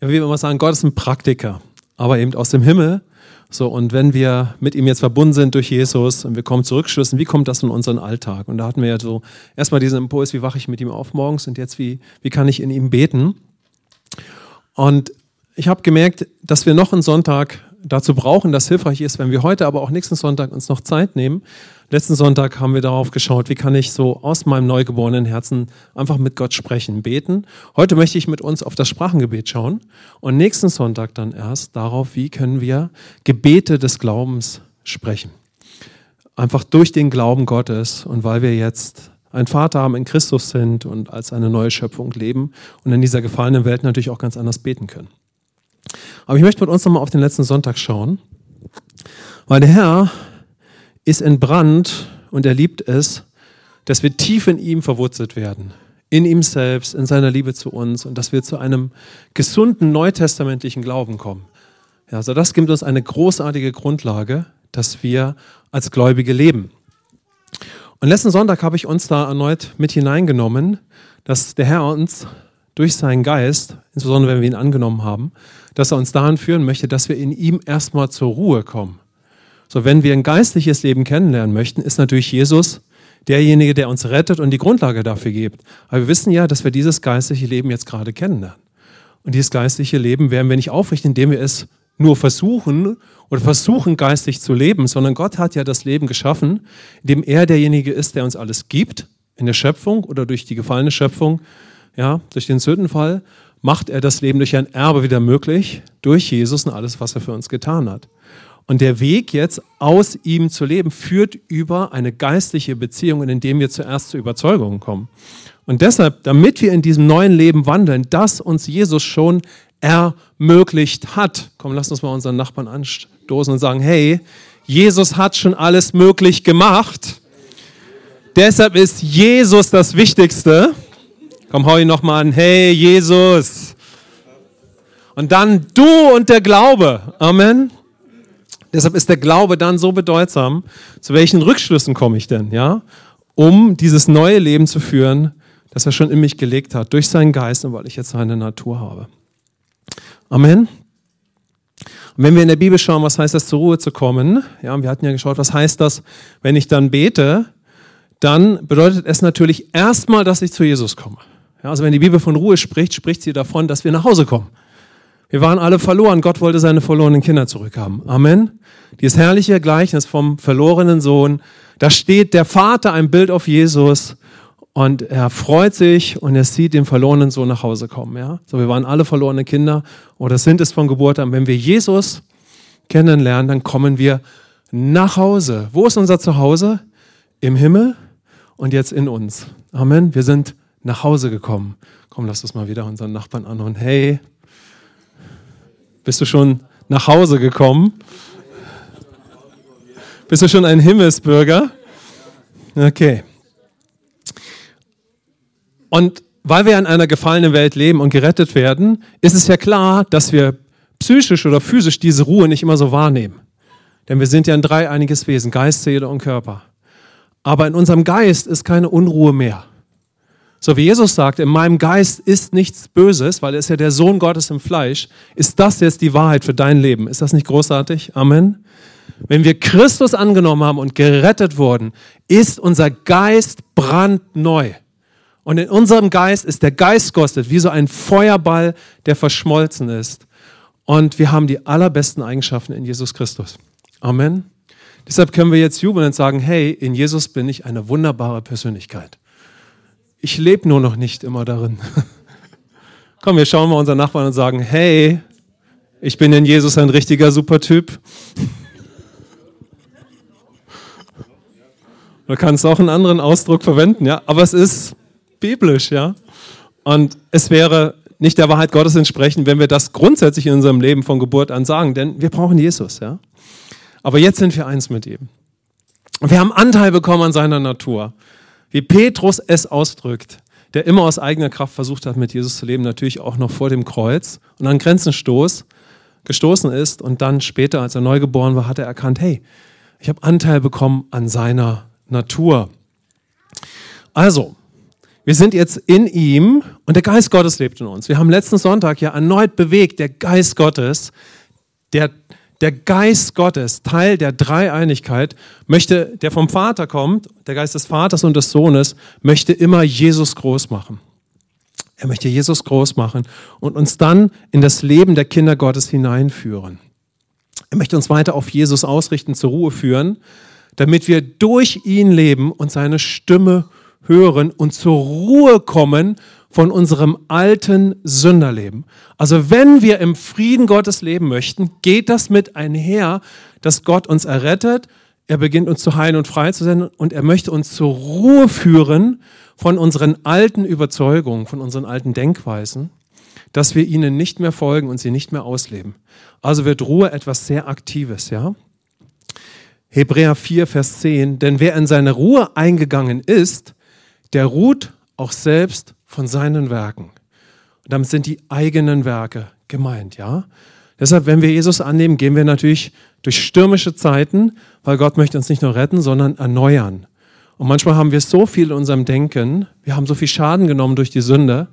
ja, wie wir immer sagen, Gott ist ein Praktiker, aber eben aus dem Himmel. So, und wenn wir mit ihm jetzt verbunden sind durch Jesus und wir kommen zurückschlüssen, wie kommt das in unseren Alltag? Und da hatten wir ja so erstmal diesen Impuls, wie wache ich mit ihm auf morgens und jetzt, wie, wie kann ich in ihm beten? Und ich habe gemerkt, dass wir noch einen Sonntag dazu brauchen, das hilfreich ist, wenn wir heute, aber auch nächsten Sonntag uns noch Zeit nehmen. Letzten Sonntag haben wir darauf geschaut, wie kann ich so aus meinem neugeborenen Herzen einfach mit Gott sprechen, beten. Heute möchte ich mit uns auf das Sprachengebet schauen und nächsten Sonntag dann erst darauf, wie können wir Gebete des Glaubens sprechen. Einfach durch den Glauben Gottes und weil wir jetzt einen Vater haben, in Christus sind und als eine neue Schöpfung leben und in dieser gefallenen Welt natürlich auch ganz anders beten können. Aber ich möchte mit uns nochmal auf den letzten Sonntag schauen, weil der Herr ist entbrannt und er liebt es, dass wir tief in ihm verwurzelt werden, in ihm selbst, in seiner Liebe zu uns und dass wir zu einem gesunden neutestamentlichen Glauben kommen. Ja, also das gibt uns eine großartige Grundlage, dass wir als Gläubige leben. Und letzten Sonntag habe ich uns da erneut mit hineingenommen, dass der Herr uns durch seinen Geist, insbesondere wenn wir ihn angenommen haben, dass er uns dahin führen möchte, dass wir in ihm erstmal zur Ruhe kommen. So, wenn wir ein geistliches Leben kennenlernen möchten, ist natürlich Jesus derjenige, der uns rettet und die Grundlage dafür gibt. Aber wir wissen ja, dass wir dieses geistliche Leben jetzt gerade kennenlernen. Und dieses geistliche Leben werden wir nicht aufrichten, indem wir es nur versuchen oder versuchen geistig zu leben, sondern Gott hat ja das Leben geschaffen, indem er derjenige ist, der uns alles gibt in der Schöpfung oder durch die gefallene Schöpfung ja, durch den Sündenfall, macht er das Leben durch ein Erbe wieder möglich, durch Jesus und alles, was er für uns getan hat. Und der Weg jetzt aus ihm zu leben, führt über eine geistliche Beziehung, in dem wir zuerst zur Überzeugung kommen. Und deshalb, damit wir in diesem neuen Leben wandeln, das uns Jesus schon ermöglicht hat. Komm, lass uns mal unseren Nachbarn anstoßen und sagen, hey, Jesus hat schon alles möglich gemacht. Deshalb ist Jesus das Wichtigste. Komm, hau ihn nochmal an. Hey, Jesus. Und dann du und der Glaube. Amen. Deshalb ist der Glaube dann so bedeutsam. Zu welchen Rückschlüssen komme ich denn, ja? Um dieses neue Leben zu führen, das er schon in mich gelegt hat, durch seinen Geist und weil ich jetzt seine Natur habe. Amen. Und wenn wir in der Bibel schauen, was heißt das, zur Ruhe zu kommen, ja, wir hatten ja geschaut, was heißt das, wenn ich dann bete, dann bedeutet es natürlich erstmal, dass ich zu Jesus komme. Ja, also wenn die Bibel von Ruhe spricht, spricht sie davon, dass wir nach Hause kommen. Wir waren alle verloren. Gott wollte seine verlorenen Kinder zurückhaben. Amen. Dieses herrliche Gleichnis vom verlorenen Sohn. Da steht der Vater ein Bild auf Jesus und er freut sich und er sieht den verlorenen Sohn nach Hause kommen. Ja? So, wir waren alle verlorene Kinder oder sind es von Geburt an. Wenn wir Jesus kennenlernen, dann kommen wir nach Hause. Wo ist unser Zuhause? Im Himmel und jetzt in uns. Amen. Wir sind nach Hause gekommen. Komm, lass uns mal wieder unseren Nachbarn anhören. Hey, bist du schon nach Hause gekommen? Bist du schon ein Himmelsbürger? Okay. Und weil wir in einer gefallenen Welt leben und gerettet werden, ist es ja klar, dass wir psychisch oder physisch diese Ruhe nicht immer so wahrnehmen. Denn wir sind ja ein dreieiniges Wesen, Geist, Seele und Körper. Aber in unserem Geist ist keine Unruhe mehr. So wie Jesus sagt, in meinem Geist ist nichts Böses, weil er ist ja der Sohn Gottes im Fleisch. Ist das jetzt die Wahrheit für dein Leben? Ist das nicht großartig? Amen. Wenn wir Christus angenommen haben und gerettet wurden, ist unser Geist brandneu. Und in unserem Geist ist der Geist Gottes wie so ein Feuerball, der verschmolzen ist. Und wir haben die allerbesten Eigenschaften in Jesus Christus. Amen. Deshalb können wir jetzt jubeln und sagen, hey, in Jesus bin ich eine wunderbare Persönlichkeit ich lebe nur noch nicht immer darin. Komm, wir schauen mal unseren Nachbarn und sagen, hey, ich bin in Jesus ein richtiger Supertyp. Du kannst auch einen anderen Ausdruck verwenden, ja, aber es ist biblisch, ja. Und es wäre nicht der Wahrheit Gottes entsprechend, wenn wir das grundsätzlich in unserem Leben von Geburt an sagen, denn wir brauchen Jesus, ja. Aber jetzt sind wir eins mit ihm. Und wir haben Anteil bekommen an seiner Natur wie Petrus es ausdrückt, der immer aus eigener Kraft versucht hat, mit Jesus zu leben, natürlich auch noch vor dem Kreuz und an Grenzenstoß gestoßen ist und dann später, als er neugeboren war, hat er erkannt, hey, ich habe Anteil bekommen an seiner Natur. Also, wir sind jetzt in ihm und der Geist Gottes lebt in uns. Wir haben letzten Sonntag ja erneut bewegt, der Geist Gottes, der, der Geist Gottes, Teil der Dreieinigkeit, möchte, der vom Vater kommt, der Geist des Vaters und des Sohnes, möchte immer Jesus groß machen. Er möchte Jesus groß machen und uns dann in das Leben der Kinder Gottes hineinführen. Er möchte uns weiter auf Jesus ausrichten, zur Ruhe führen, damit wir durch ihn leben und seine Stimme hören und zur Ruhe kommen von unserem alten Sünderleben. Also wenn wir im Frieden Gottes leben möchten, geht das mit einher, dass Gott uns errettet, er beginnt uns zu heilen und frei zu sein und er möchte uns zur Ruhe führen von unseren alten Überzeugungen, von unseren alten Denkweisen, dass wir ihnen nicht mehr folgen und sie nicht mehr ausleben. Also wird Ruhe etwas sehr Aktives, ja? Hebräer 4, Vers 10, denn wer in seine Ruhe eingegangen ist, der ruht auch selbst von seinen Werken. Und damit sind die eigenen Werke gemeint, ja? Deshalb, wenn wir Jesus annehmen, gehen wir natürlich durch stürmische Zeiten, weil Gott möchte uns nicht nur retten, sondern erneuern. Und manchmal haben wir so viel in unserem Denken, wir haben so viel Schaden genommen durch die Sünde,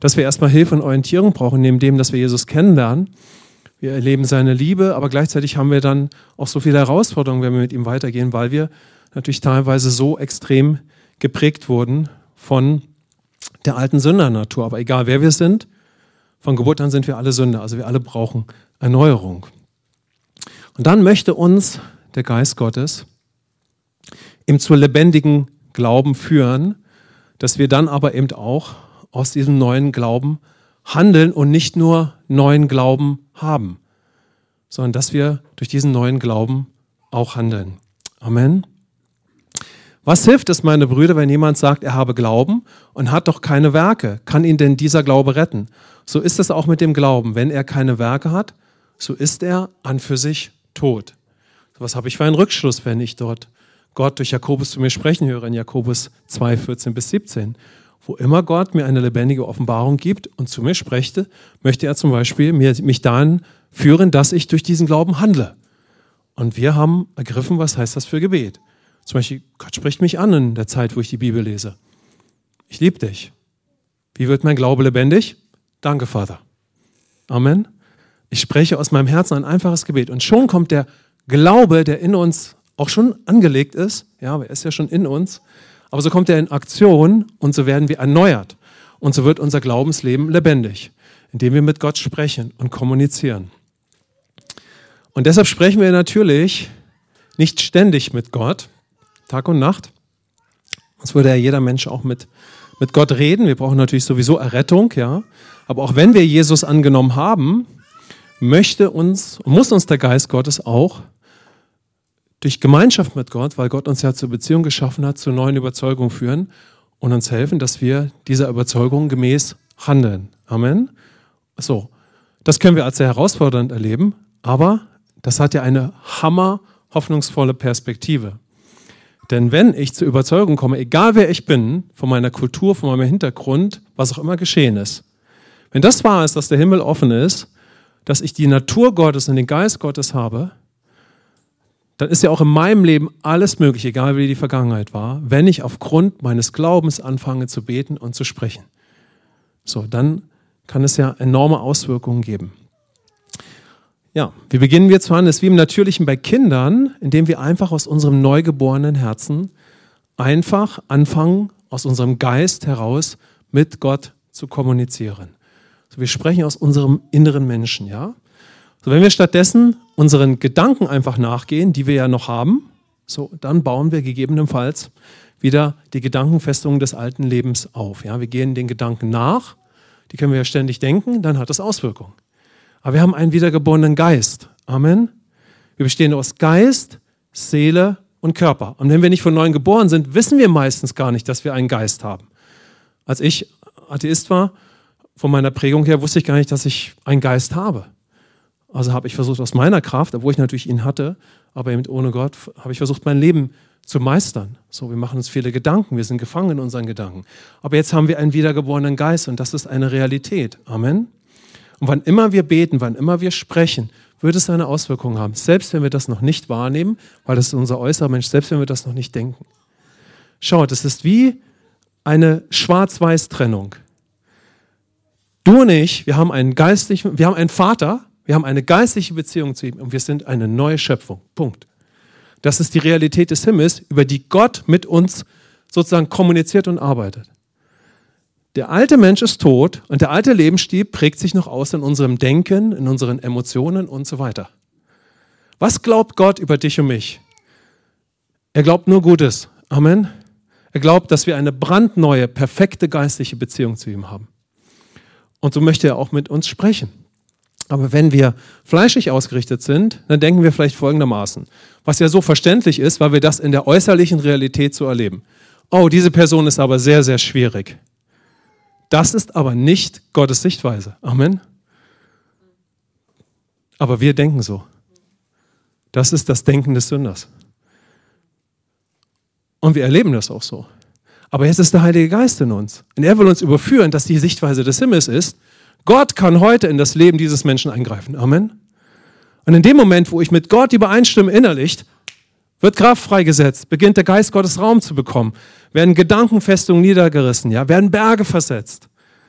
dass wir erstmal Hilfe und Orientierung brauchen, neben dem, dass wir Jesus kennenlernen. Wir erleben seine Liebe, aber gleichzeitig haben wir dann auch so viele Herausforderungen, wenn wir mit ihm weitergehen, weil wir natürlich teilweise so extrem geprägt wurden von der alten Sündernatur. Aber egal wer wir sind, von Geburt an sind wir alle Sünder. Also wir alle brauchen Erneuerung. Und dann möchte uns der Geist Gottes ihm zu lebendigen Glauben führen, dass wir dann aber eben auch aus diesem neuen Glauben handeln und nicht nur neuen Glauben haben, sondern dass wir durch diesen neuen Glauben auch handeln. Amen. Was hilft es, meine Brüder, wenn jemand sagt, er habe Glauben und hat doch keine Werke? Kann ihn denn dieser Glaube retten? So ist es auch mit dem Glauben. Wenn er keine Werke hat, so ist er an für sich tot. Was habe ich für einen Rückschluss, wenn ich dort Gott durch Jakobus zu mir sprechen höre, in Jakobus 2, 14 bis 17? Wo immer Gott mir eine lebendige Offenbarung gibt und zu mir spreche, möchte er zum Beispiel mich dahin führen, dass ich durch diesen Glauben handle. Und wir haben ergriffen, was heißt das für Gebet? Zum Beispiel, Gott spricht mich an in der Zeit, wo ich die Bibel lese. Ich liebe dich. Wie wird mein Glaube lebendig? Danke, Vater. Amen. Ich spreche aus meinem Herzen ein einfaches Gebet. Und schon kommt der Glaube, der in uns auch schon angelegt ist. Ja, er ist ja schon in uns. Aber so kommt er in Aktion und so werden wir erneuert. Und so wird unser Glaubensleben lebendig, indem wir mit Gott sprechen und kommunizieren. Und deshalb sprechen wir natürlich nicht ständig mit Gott, Tag und Nacht. Sonst würde ja jeder Mensch auch mit, mit Gott reden. Wir brauchen natürlich sowieso Errettung, ja. Aber auch wenn wir Jesus angenommen haben, möchte uns, muss uns der Geist Gottes auch durch Gemeinschaft mit Gott, weil Gott uns ja zur Beziehung geschaffen hat, zu neuen Überzeugungen führen und uns helfen, dass wir dieser Überzeugung gemäß handeln. Amen. So, das können wir als sehr herausfordernd erleben, aber das hat ja eine hammer hoffnungsvolle Perspektive. Denn wenn ich zur Überzeugung komme, egal wer ich bin, von meiner Kultur, von meinem Hintergrund, was auch immer geschehen ist, wenn das wahr ist, dass der Himmel offen ist, dass ich die Natur Gottes und den Geist Gottes habe, dann ist ja auch in meinem Leben alles möglich, egal wie die Vergangenheit war, wenn ich aufgrund meines Glaubens anfange zu beten und zu sprechen. So, dann kann es ja enorme Auswirkungen geben. Ja, wie beginnen wir zu handeln? Das ist wie im Natürlichen bei Kindern, indem wir einfach aus unserem neugeborenen Herzen einfach anfangen, aus unserem Geist heraus mit Gott zu kommunizieren. So, wir sprechen aus unserem inneren Menschen, ja? So, wenn wir stattdessen unseren Gedanken einfach nachgehen, die wir ja noch haben, so, dann bauen wir gegebenenfalls wieder die Gedankenfestungen des alten Lebens auf. Ja? Wir gehen den Gedanken nach, die können wir ja ständig denken, dann hat das Auswirkungen. Aber wir haben einen wiedergeborenen Geist. Amen. Wir bestehen aus Geist, Seele und Körper. Und wenn wir nicht von neuem geboren sind, wissen wir meistens gar nicht, dass wir einen Geist haben. Als ich Atheist war, von meiner Prägung her, wusste ich gar nicht, dass ich einen Geist habe. Also habe ich versucht, aus meiner Kraft, obwohl ich natürlich ihn hatte, aber eben ohne Gott, habe ich versucht, mein Leben zu meistern. So, wir machen uns viele Gedanken, wir sind gefangen in unseren Gedanken. Aber jetzt haben wir einen wiedergeborenen Geist und das ist eine Realität. Amen. Und wann immer wir beten, wann immer wir sprechen, wird es eine Auswirkung haben. Selbst wenn wir das noch nicht wahrnehmen, weil das ist unser äußerer Mensch, selbst wenn wir das noch nicht denken. Schaut, es ist wie eine Schwarz-Weiß-Trennung. Du und ich, wir haben einen geistlichen, wir haben einen Vater, wir haben eine geistliche Beziehung zu ihm und wir sind eine neue Schöpfung. Punkt. Das ist die Realität des Himmels, über die Gott mit uns sozusagen kommuniziert und arbeitet. Der alte Mensch ist tot und der alte Lebensstil prägt sich noch aus in unserem Denken, in unseren Emotionen und so weiter. Was glaubt Gott über dich und mich? Er glaubt nur Gutes. Amen. Er glaubt, dass wir eine brandneue, perfekte geistliche Beziehung zu ihm haben. Und so möchte er auch mit uns sprechen. Aber wenn wir fleischlich ausgerichtet sind, dann denken wir vielleicht folgendermaßen, was ja so verständlich ist, weil wir das in der äußerlichen Realität so erleben. Oh, diese Person ist aber sehr, sehr schwierig. Das ist aber nicht Gottes Sichtweise. Amen. Aber wir denken so. Das ist das Denken des Sünders. Und wir erleben das auch so. Aber jetzt ist der Heilige Geist in uns. Und er will uns überführen, dass die Sichtweise des Himmels ist, Gott kann heute in das Leben dieses Menschen eingreifen. Amen. Und in dem Moment, wo ich mit Gott übereinstimme innerlich, wird Kraft freigesetzt, beginnt der Geist Gottes Raum zu bekommen, werden Gedankenfestungen niedergerissen, ja, werden Berge versetzt.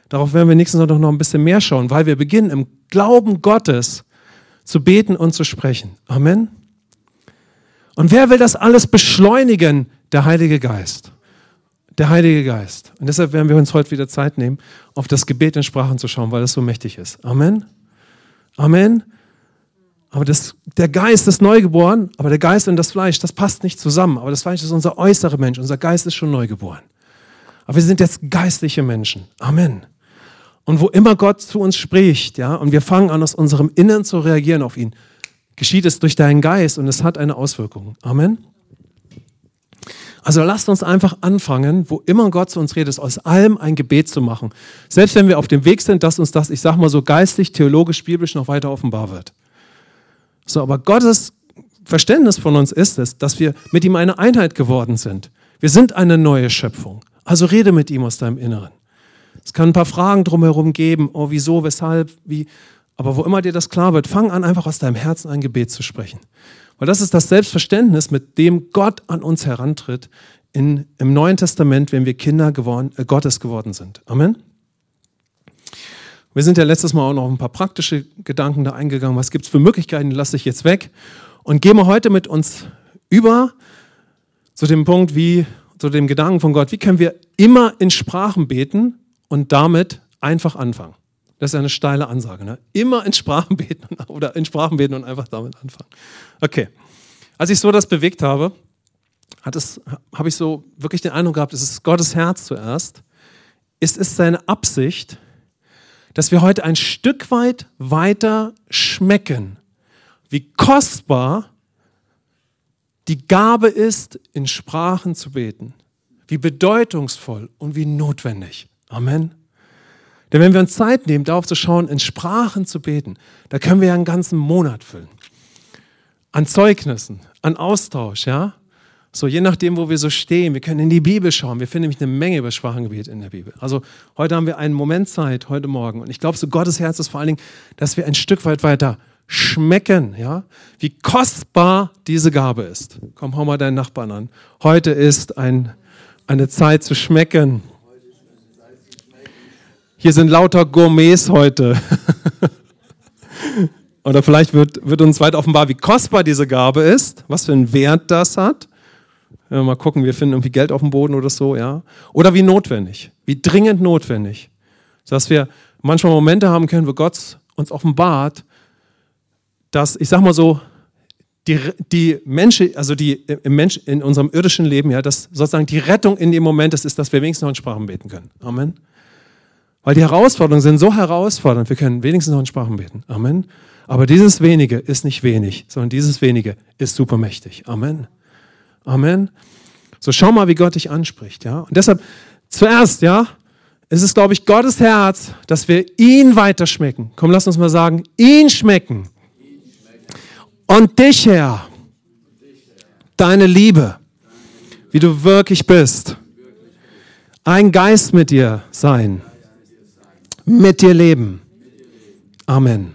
Darauf werden wir nächsten Sonntag noch ein bisschen mehr schauen, weil wir beginnen im Glauben Gottes zu beten und zu sprechen. Amen. Und wer will das alles beschleunigen? Der Heilige Geist der Heilige Geist. Und deshalb werden wir uns heute wieder Zeit nehmen, auf das Gebet in Sprachen zu schauen, weil es so mächtig ist. Amen. Amen. Aber das, der Geist ist neugeboren, aber der Geist und das Fleisch, das passt nicht zusammen. Aber das Fleisch ist unser äußerer Mensch, unser Geist ist schon neugeboren. Aber wir sind jetzt geistliche Menschen. Amen. Und wo immer Gott zu uns spricht, ja, und wir fangen an, aus unserem Innern zu reagieren auf ihn, geschieht es durch deinen Geist und es hat eine Auswirkung. Amen. Also lasst uns einfach anfangen, wo immer Gott zu uns redet, aus allem ein Gebet zu machen. Selbst wenn wir auf dem Weg sind, dass uns das, ich sag mal so geistlich, theologisch, biblisch noch weiter offenbar wird. So, aber Gottes Verständnis von uns ist es, dass wir mit ihm eine Einheit geworden sind. Wir sind eine neue Schöpfung. Also rede mit ihm aus deinem Inneren. Es kann ein paar Fragen drumherum geben, oh, wieso, weshalb, wie. Aber wo immer dir das klar wird, fang an, einfach aus deinem Herzen ein Gebet zu sprechen. Weil das ist das Selbstverständnis, mit dem Gott an uns herantritt in, im Neuen Testament, wenn wir Kinder geworden, äh, Gottes geworden sind. Amen. Wir sind ja letztes Mal auch noch ein paar praktische Gedanken da eingegangen. Was gibt es für Möglichkeiten? Die lasse ich jetzt weg. Und gehen wir heute mit uns über zu dem Punkt, wie, zu dem Gedanken von Gott, wie können wir immer in Sprachen beten und damit einfach anfangen. Das ist eine steile Ansage. Ne? Immer in Sprachen beten oder in Sprachen beten und einfach damit anfangen. Okay. Als ich so das bewegt habe, habe ich so wirklich den Eindruck gehabt, es ist Gottes Herz zuerst. Ist es seine Absicht, dass wir heute ein Stück weit weiter schmecken, wie kostbar die Gabe ist, in Sprachen zu beten. Wie bedeutungsvoll und wie notwendig. Amen. Denn wenn wir uns Zeit nehmen, darauf zu schauen, in Sprachen zu beten, da können wir ja einen ganzen Monat füllen. An Zeugnissen, an Austausch, ja. So, je nachdem, wo wir so stehen, wir können in die Bibel schauen. Wir finden nämlich eine Menge über Sprachengebet in der Bibel. Also heute haben wir einen Moment Zeit, heute Morgen. Und ich glaube, so Gottes Herz ist vor allen Dingen, dass wir ein Stück weit weiter schmecken, ja, wie kostbar diese Gabe ist. Komm, hau mal deinen Nachbarn an. Heute ist ein, eine Zeit zu schmecken. Hier sind lauter Gourmets heute. Oder vielleicht wird, wird uns weiter offenbar, wie kostbar diese Gabe ist, was für einen Wert das hat. Ja, mal gucken, wir finden irgendwie Geld auf dem Boden oder so, ja. Oder wie notwendig, wie dringend notwendig. Dass wir manchmal Momente haben können, wo Gott uns offenbart, dass, ich sag mal so, die, die Menschen, also die im Mensch, in unserem irdischen Leben, ja, dass sozusagen die Rettung in dem Moment ist, ist, dass wir wenigstens noch in Sprachen beten können. Amen. Weil die Herausforderungen sind so herausfordernd, wir können wenigstens noch in Sprachen beten. Amen. Aber dieses wenige ist nicht wenig, sondern dieses wenige ist supermächtig. Amen. Amen. So schau mal, wie Gott dich anspricht, ja. Und deshalb zuerst, ja, es ist, glaube ich, Gottes Herz, dass wir ihn weiterschmecken. Komm, lass uns mal sagen, ihn schmecken. Und dich, Herr, deine Liebe, wie du wirklich bist. Ein Geist mit dir sein mit dir leben. Amen.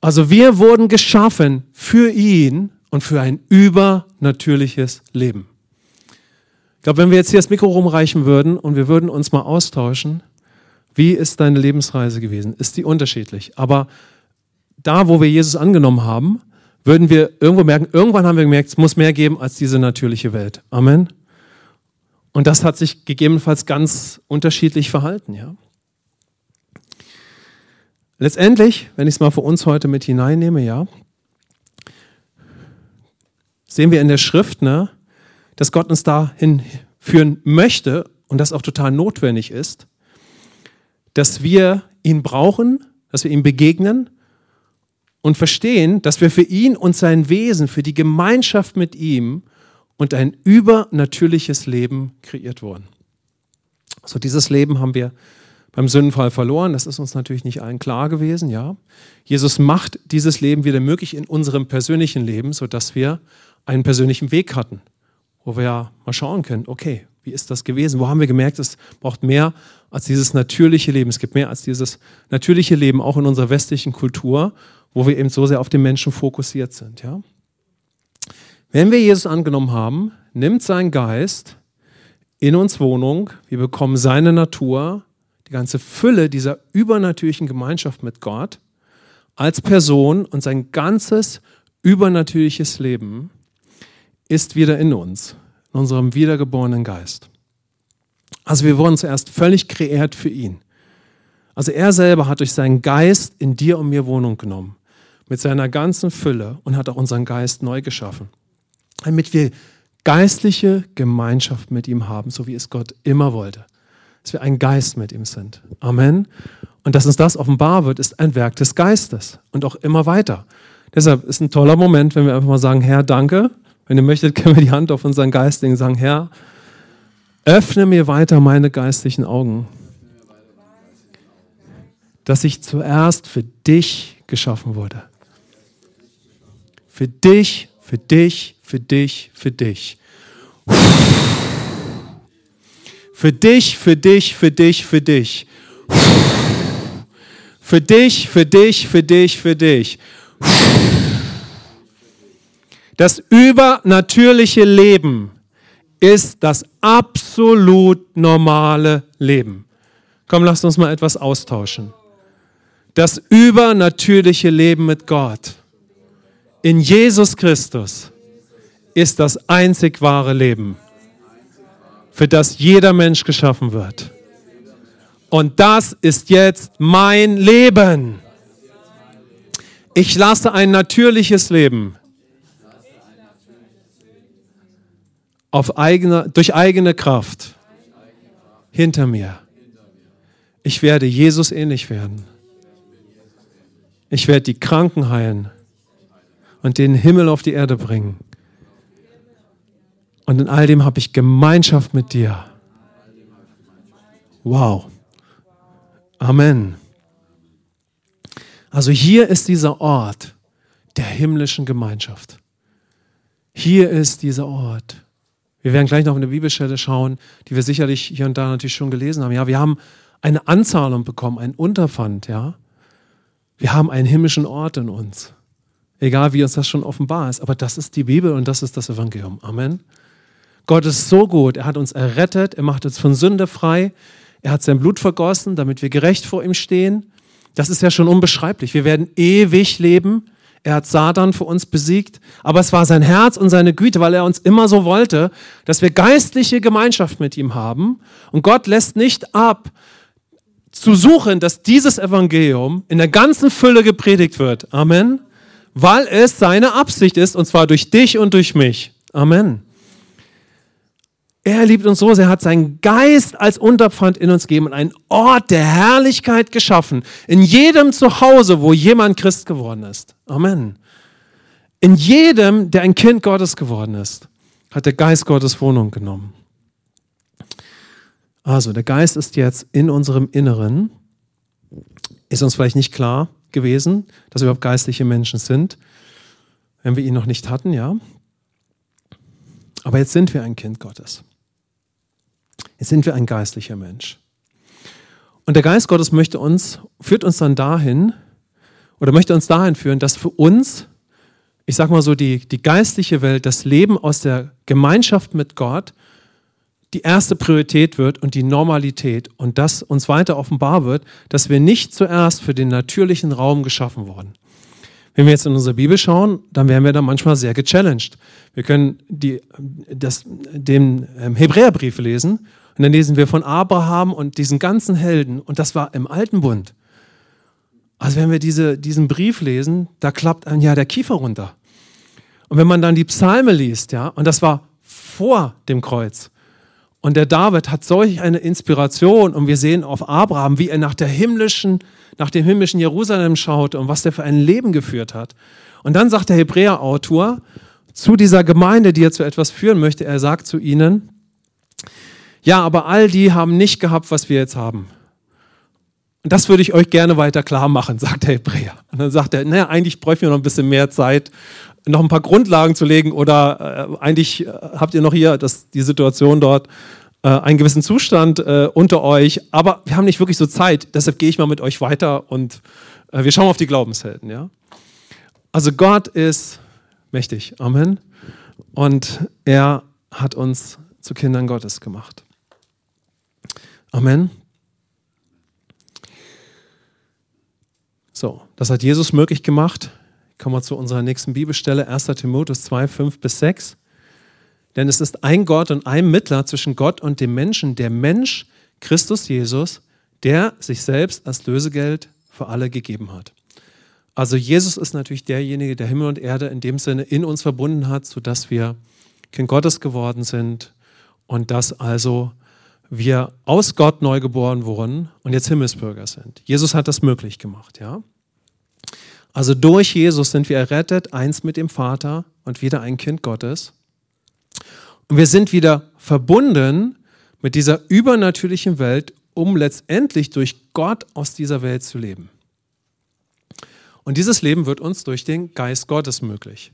Also wir wurden geschaffen für ihn und für ein übernatürliches Leben. glaube, wenn wir jetzt hier das Mikro rumreichen würden und wir würden uns mal austauschen, wie ist deine Lebensreise gewesen? Ist die unterschiedlich? Aber da, wo wir Jesus angenommen haben, würden wir irgendwo merken, irgendwann haben wir gemerkt, es muss mehr geben als diese natürliche Welt. Amen. Und das hat sich gegebenenfalls ganz unterschiedlich verhalten, ja. Letztendlich, wenn ich es mal für uns heute mit hineinnehme, ja, sehen wir in der Schrift, ne, dass Gott uns dahin führen möchte und das auch total notwendig ist, dass wir ihn brauchen, dass wir ihm begegnen und verstehen, dass wir für ihn und sein Wesen, für die Gemeinschaft mit ihm und ein übernatürliches Leben kreiert wurden. So dieses Leben haben wir beim Sündenfall verloren. Das ist uns natürlich nicht allen klar gewesen, ja. Jesus macht dieses Leben wieder möglich in unserem persönlichen Leben, sodass wir einen persönlichen Weg hatten, wo wir ja mal schauen können, okay, wie ist das gewesen? Wo haben wir gemerkt, es braucht mehr als dieses natürliche Leben. Es gibt mehr als dieses natürliche Leben, auch in unserer westlichen Kultur, wo wir eben so sehr auf den Menschen fokussiert sind. Ja? Wenn wir Jesus angenommen haben, nimmt sein Geist in uns Wohnung, wir bekommen seine Natur, die ganze Fülle dieser übernatürlichen Gemeinschaft mit Gott als Person und sein ganzes übernatürliches Leben ist wieder in uns, in unserem wiedergeborenen Geist. Also wir wurden zuerst völlig kreiert für ihn. Also er selber hat durch seinen Geist in dir und mir Wohnung genommen, mit seiner ganzen Fülle und hat auch unseren Geist neu geschaffen, damit wir geistliche Gemeinschaft mit ihm haben, so wie es Gott immer wollte. Dass wir ein Geist mit ihm sind. Amen. Und dass uns das offenbar wird, ist ein Werk des Geistes und auch immer weiter. Deshalb ist ein toller Moment, wenn wir einfach mal sagen, Herr, danke, wenn ihr möchtet, können wir die Hand auf unseren Geist legen und sagen, Herr, öffne mir weiter meine geistlichen Augen, dass ich zuerst für dich geschaffen wurde. Für dich, für dich, für dich, für dich. Für dich, für dich, für dich, für dich. Für dich, für dich, für dich, für dich. Das übernatürliche Leben ist das absolut normale Leben. Komm, lasst uns mal etwas austauschen. Das übernatürliche Leben mit Gott in Jesus Christus ist das einzig wahre Leben, für das jeder Mensch geschaffen wird. Und das ist jetzt mein Leben. Ich lasse ein natürliches Leben auf eigene, durch eigene Kraft hinter mir. Ich werde Jesus ähnlich werden. Ich werde die Kranken heilen und den Himmel auf die Erde bringen. Und in all dem habe ich Gemeinschaft mit dir. Wow. Amen. Also hier ist dieser Ort der himmlischen Gemeinschaft. Hier ist dieser Ort. Wir werden gleich noch eine Bibelstelle schauen, die wir sicherlich hier und da natürlich schon gelesen haben. Ja, wir haben eine Anzahlung bekommen, ein Unterpfand, ja. Wir haben einen himmlischen Ort in uns. Egal wie uns das schon offenbar ist, aber das ist die Bibel und das ist das Evangelium. Amen. Gott ist so gut, er hat uns errettet, er macht uns von Sünde frei, er hat sein Blut vergossen, damit wir gerecht vor ihm stehen. Das ist ja schon unbeschreiblich. Wir werden ewig leben er hat Satan für uns besiegt, aber es war sein Herz und seine Güte, weil er uns immer so wollte, dass wir geistliche Gemeinschaft mit ihm haben. Und Gott lässt nicht ab, zu suchen, dass dieses Evangelium in der ganzen Fülle gepredigt wird. Amen. Weil es seine Absicht ist, und zwar durch dich und durch mich. Amen. Er liebt uns so sehr, hat seinen Geist als Unterpfand in uns gegeben und einen Ort der Herrlichkeit geschaffen. In jedem Zuhause, wo jemand Christ geworden ist. Amen. In jedem, der ein Kind Gottes geworden ist, hat der Geist Gottes Wohnung genommen. Also, der Geist ist jetzt in unserem Inneren. Ist uns vielleicht nicht klar gewesen, dass wir überhaupt geistliche Menschen sind, wenn wir ihn noch nicht hatten, ja. Aber jetzt sind wir ein Kind Gottes. Jetzt sind wir ein geistlicher Mensch. Und der Geist Gottes möchte uns, führt uns dann dahin, oder möchte uns dahin führen, dass für uns, ich sag mal so, die, die geistliche Welt, das Leben aus der Gemeinschaft mit Gott die erste Priorität wird und die Normalität und dass uns weiter offenbar wird, dass wir nicht zuerst für den natürlichen Raum geschaffen wurden. Wenn wir jetzt in unsere Bibel schauen, dann werden wir da manchmal sehr gechallenged. Wir können die, das, den ähm, Hebräerbrief lesen und dann lesen wir von Abraham und diesen ganzen Helden und das war im Alten Bund. Also wenn wir diese, diesen Brief lesen, da klappt ein ja der Kiefer runter. Und wenn man dann die Psalme liest, ja, und das war vor dem Kreuz, und der David hat solch eine Inspiration und wir sehen auf Abraham, wie er nach der himmlischen, nach dem himmlischen Jerusalem schaut und was der für ein Leben geführt hat. Und dann sagt der Hebräer-Autor zu dieser Gemeinde, die er zu etwas führen möchte, er sagt zu ihnen, ja, aber all die haben nicht gehabt, was wir jetzt haben. Und das würde ich euch gerne weiter klar machen, sagt der Hebräer. Und dann sagt er, naja, eigentlich bräuchten wir noch ein bisschen mehr Zeit, noch ein paar Grundlagen zu legen oder äh, eigentlich äh, habt ihr noch hier das, die Situation dort, äh, einen gewissen Zustand äh, unter euch, aber wir haben nicht wirklich so Zeit, deshalb gehe ich mal mit euch weiter und äh, wir schauen auf die Glaubenshelden. Ja? Also Gott ist mächtig, Amen. Und er hat uns zu Kindern Gottes gemacht. Amen. So, das hat Jesus möglich gemacht. Kommen wir zu unserer nächsten Bibelstelle, 1. Timotheus 2, 5 bis 6. Denn es ist ein Gott und ein Mittler zwischen Gott und dem Menschen, der Mensch, Christus Jesus, der sich selbst als Lösegeld für alle gegeben hat. Also Jesus ist natürlich derjenige, der Himmel und Erde in dem Sinne in uns verbunden hat, sodass wir Kind Gottes geworden sind und dass also wir aus Gott neu geboren wurden und jetzt Himmelsbürger sind. Jesus hat das möglich gemacht, ja. Also durch Jesus sind wir errettet, eins mit dem Vater und wieder ein Kind Gottes. Und wir sind wieder verbunden mit dieser übernatürlichen Welt, um letztendlich durch Gott aus dieser Welt zu leben. Und dieses Leben wird uns durch den Geist Gottes möglich.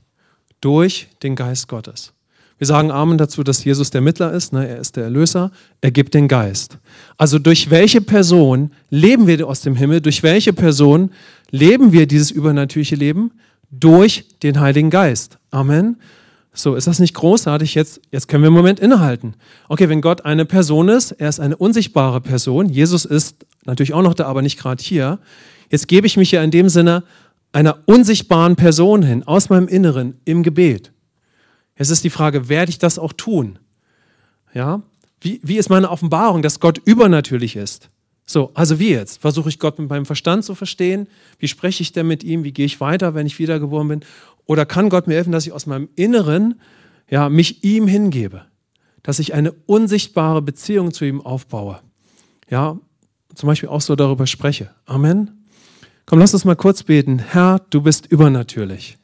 Durch den Geist Gottes. Wir sagen Amen dazu, dass Jesus der Mittler ist, ne? er ist der Erlöser, er gibt den Geist. Also durch welche Person leben wir aus dem Himmel? Durch welche Person leben wir dieses übernatürliche Leben? Durch den Heiligen Geist. Amen. So, ist das nicht großartig? Jetzt, jetzt können wir einen Moment innehalten. Okay, wenn Gott eine Person ist, er ist eine unsichtbare Person, Jesus ist natürlich auch noch da, aber nicht gerade hier. Jetzt gebe ich mich ja in dem Sinne einer unsichtbaren Person hin, aus meinem Inneren, im Gebet. Jetzt ist die Frage, werde ich das auch tun? Ja? Wie, wie ist meine Offenbarung, dass Gott übernatürlich ist? So, also wie jetzt? Versuche ich Gott mit meinem Verstand zu verstehen? Wie spreche ich denn mit ihm? Wie gehe ich weiter, wenn ich wiedergeboren bin? Oder kann Gott mir helfen, dass ich aus meinem Inneren ja, mich ihm hingebe? Dass ich eine unsichtbare Beziehung zu ihm aufbaue? Ja, zum Beispiel auch so darüber spreche. Amen. Komm, lass uns mal kurz beten. Herr, du bist übernatürlich.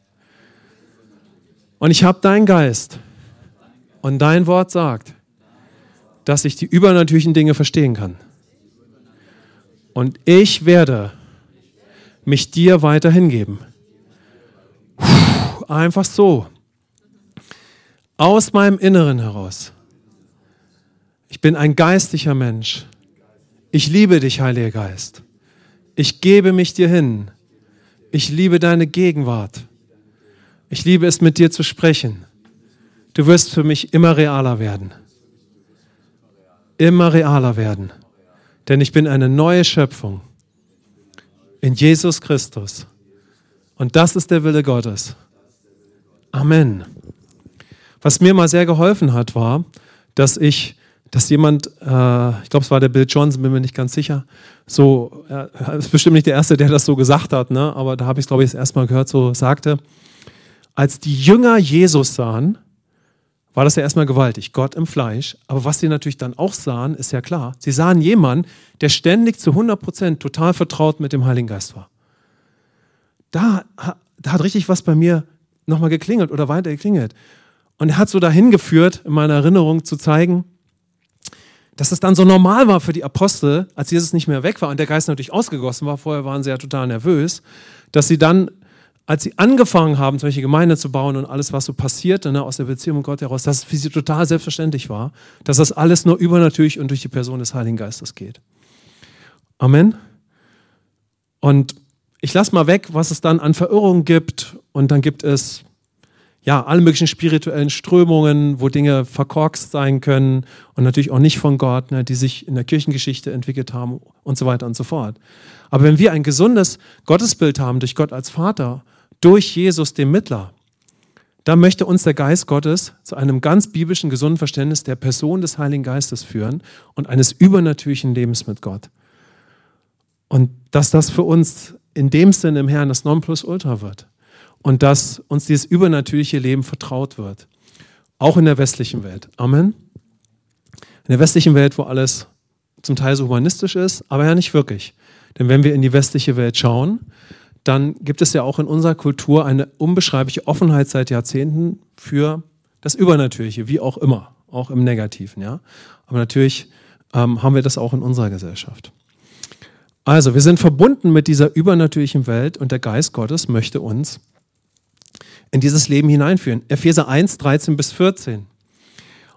Und ich habe deinen Geist. Und dein Wort sagt, dass ich die übernatürlichen Dinge verstehen kann. Und ich werde mich dir weiter hingeben. Einfach so. Aus meinem Inneren heraus. Ich bin ein geistlicher Mensch. Ich liebe dich, Heiliger Geist. Ich gebe mich dir hin. Ich liebe deine Gegenwart. Ich liebe es, mit dir zu sprechen. Du wirst für mich immer realer werden. Immer realer werden. Denn ich bin eine neue Schöpfung in Jesus Christus. Und das ist der Wille Gottes. Amen. Was mir mal sehr geholfen hat, war, dass ich, dass jemand, äh, ich glaube, es war der Bill Johnson, bin mir nicht ganz sicher, so, er ist bestimmt nicht der Erste, der das so gesagt hat, ne? aber da habe ich es, glaube ich, das Mal gehört, so sagte, als die Jünger Jesus sahen, war das ja erstmal gewaltig, Gott im Fleisch. Aber was sie natürlich dann auch sahen, ist ja klar. Sie sahen jemanden, der ständig zu 100 Prozent total vertraut mit dem Heiligen Geist war. Da, da hat richtig was bei mir nochmal geklingelt oder weiter geklingelt. Und er hat so dahin geführt, in meiner Erinnerung zu zeigen, dass es dann so normal war für die Apostel, als Jesus nicht mehr weg war und der Geist natürlich ausgegossen war, vorher waren sie ja total nervös, dass sie dann als sie angefangen haben, solche Gemeinde zu bauen und alles, was so passierte ne, aus der Beziehung mit Gott heraus, dass es für sie total selbstverständlich war, dass das alles nur übernatürlich und durch die Person des Heiligen Geistes geht. Amen. Und ich lasse mal weg, was es dann an Verirrungen gibt. Und dann gibt es ja, alle möglichen spirituellen Strömungen, wo Dinge verkorkst sein können und natürlich auch nicht von Gott, ne, die sich in der Kirchengeschichte entwickelt haben und so weiter und so fort. Aber wenn wir ein gesundes Gottesbild haben durch Gott als Vater, durch Jesus, den Mittler, dann möchte uns der Geist Gottes zu einem ganz biblischen, gesunden Verständnis der Person des Heiligen Geistes führen und eines übernatürlichen Lebens mit Gott. Und dass das für uns in dem Sinne im Herrn das Nonplusultra wird und dass uns dieses übernatürliche Leben vertraut wird. Auch in der westlichen Welt. Amen. In der westlichen Welt, wo alles zum Teil so humanistisch ist, aber ja nicht wirklich. Denn wenn wir in die westliche Welt schauen, dann gibt es ja auch in unserer Kultur eine unbeschreibliche Offenheit seit Jahrzehnten für das Übernatürliche, wie auch immer, auch im Negativen. Ja? Aber natürlich ähm, haben wir das auch in unserer Gesellschaft. Also, wir sind verbunden mit dieser übernatürlichen Welt und der Geist Gottes möchte uns in dieses Leben hineinführen. Epheser 1, 13 bis 14.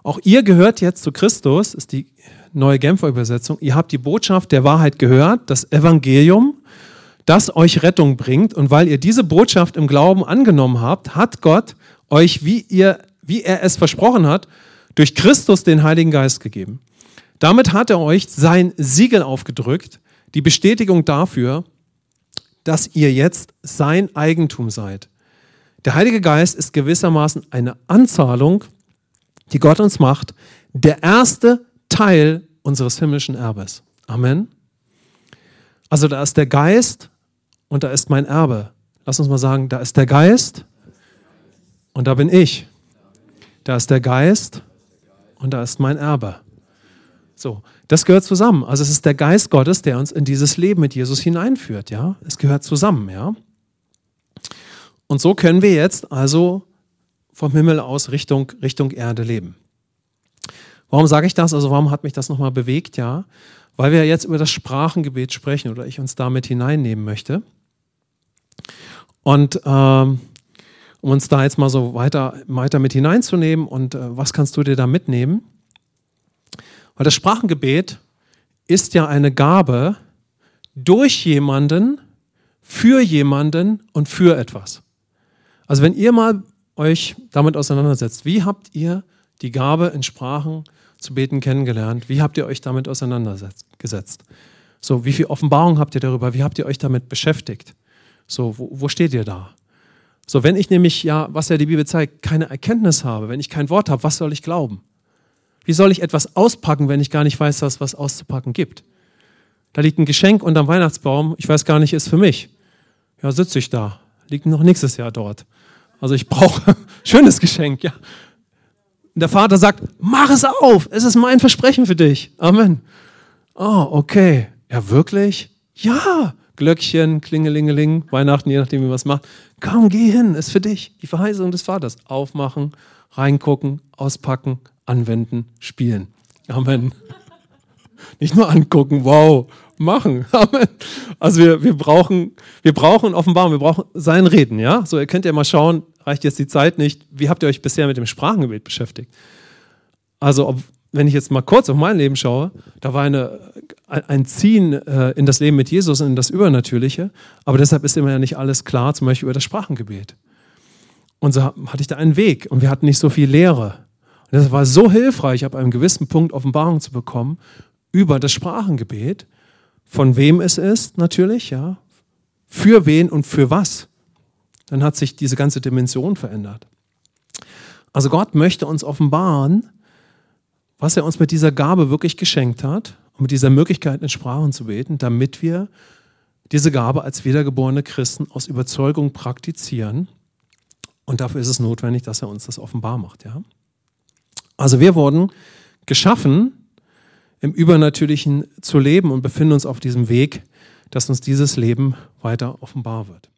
Auch ihr gehört jetzt zu Christus, ist die neue Genfer Übersetzung. Ihr habt die Botschaft der Wahrheit gehört, das Evangelium, das euch Rettung bringt. Und weil ihr diese Botschaft im Glauben angenommen habt, hat Gott euch, wie, ihr, wie er es versprochen hat, durch Christus den Heiligen Geist gegeben. Damit hat er euch sein Siegel aufgedrückt, die Bestätigung dafür, dass ihr jetzt sein Eigentum seid. Der Heilige Geist ist gewissermaßen eine Anzahlung, die Gott uns macht, der erste Teil unseres himmlischen Erbes. Amen. Also da ist der Geist und da ist mein Erbe. Lass uns mal sagen, da ist der Geist und da bin ich. Da ist der Geist und da ist mein Erbe. So, das gehört zusammen. Also es ist der Geist Gottes, der uns in dieses Leben mit Jesus hineinführt, ja? Es gehört zusammen, ja? Und so können wir jetzt also vom Himmel aus Richtung, Richtung Erde leben. Warum sage ich das? Also warum hat mich das nochmal bewegt? Ja, weil wir jetzt über das Sprachengebet sprechen oder ich uns damit hineinnehmen möchte. Und ähm, um uns da jetzt mal so weiter, weiter mit hineinzunehmen und äh, was kannst du dir da mitnehmen? Weil das Sprachengebet ist ja eine Gabe durch jemanden, für jemanden und für etwas. Also wenn ihr mal euch damit auseinandersetzt, wie habt ihr die Gabe in Sprachen zu beten kennengelernt? Wie habt ihr euch damit auseinandergesetzt? So, wie viel Offenbarung habt ihr darüber? Wie habt ihr euch damit beschäftigt? So, wo, wo steht ihr da? So, wenn ich nämlich ja, was ja die Bibel zeigt, keine Erkenntnis habe, wenn ich kein Wort habe, was soll ich glauben? Wie soll ich etwas auspacken, wenn ich gar nicht weiß, dass es was auszupacken gibt? Da liegt ein Geschenk unterm Weihnachtsbaum, ich weiß gar nicht, ist für mich. Ja, sitze ich da liegt noch nächstes Jahr dort. Also ich brauche schönes Geschenk, ja. Und der Vater sagt, mach es auf, es ist mein Versprechen für dich. Amen. Oh, okay. Ja, wirklich? Ja. Glöckchen, Klingelingeling, Weihnachten, je nachdem, wie man es macht. Komm, geh hin, ist für dich. Die Verheißung des Vaters. Aufmachen, reingucken, auspacken, anwenden, spielen. Amen. Nicht nur angucken, wow, machen. Amen. Also wir, wir, brauchen, wir brauchen Offenbarung, wir brauchen sein Reden, ja? So, ihr könnt ja mal schauen, reicht jetzt die Zeit nicht, wie habt ihr euch bisher mit dem Sprachengebet beschäftigt? Also, ob, wenn ich jetzt mal kurz auf mein Leben schaue, da war eine, ein Ziehen äh, in das Leben mit Jesus und in das Übernatürliche, aber deshalb ist immer ja nicht alles klar, zum Beispiel über das Sprachengebet. Und so hatte ich da einen Weg und wir hatten nicht so viel Lehre. Und das war so hilfreich, ab einem gewissen Punkt Offenbarung zu bekommen über das Sprachengebet, von wem es ist, natürlich, ja, für wen und für was. Dann hat sich diese ganze Dimension verändert. Also Gott möchte uns offenbaren, was er uns mit dieser Gabe wirklich geschenkt hat und mit dieser Möglichkeit in Sprachen zu beten, damit wir diese Gabe als wiedergeborene Christen aus Überzeugung praktizieren. Und dafür ist es notwendig, dass er uns das offenbar macht. Ja? Also wir wurden geschaffen, im Übernatürlichen zu leben und befinden uns auf diesem Weg, dass uns dieses Leben weiter offenbar wird.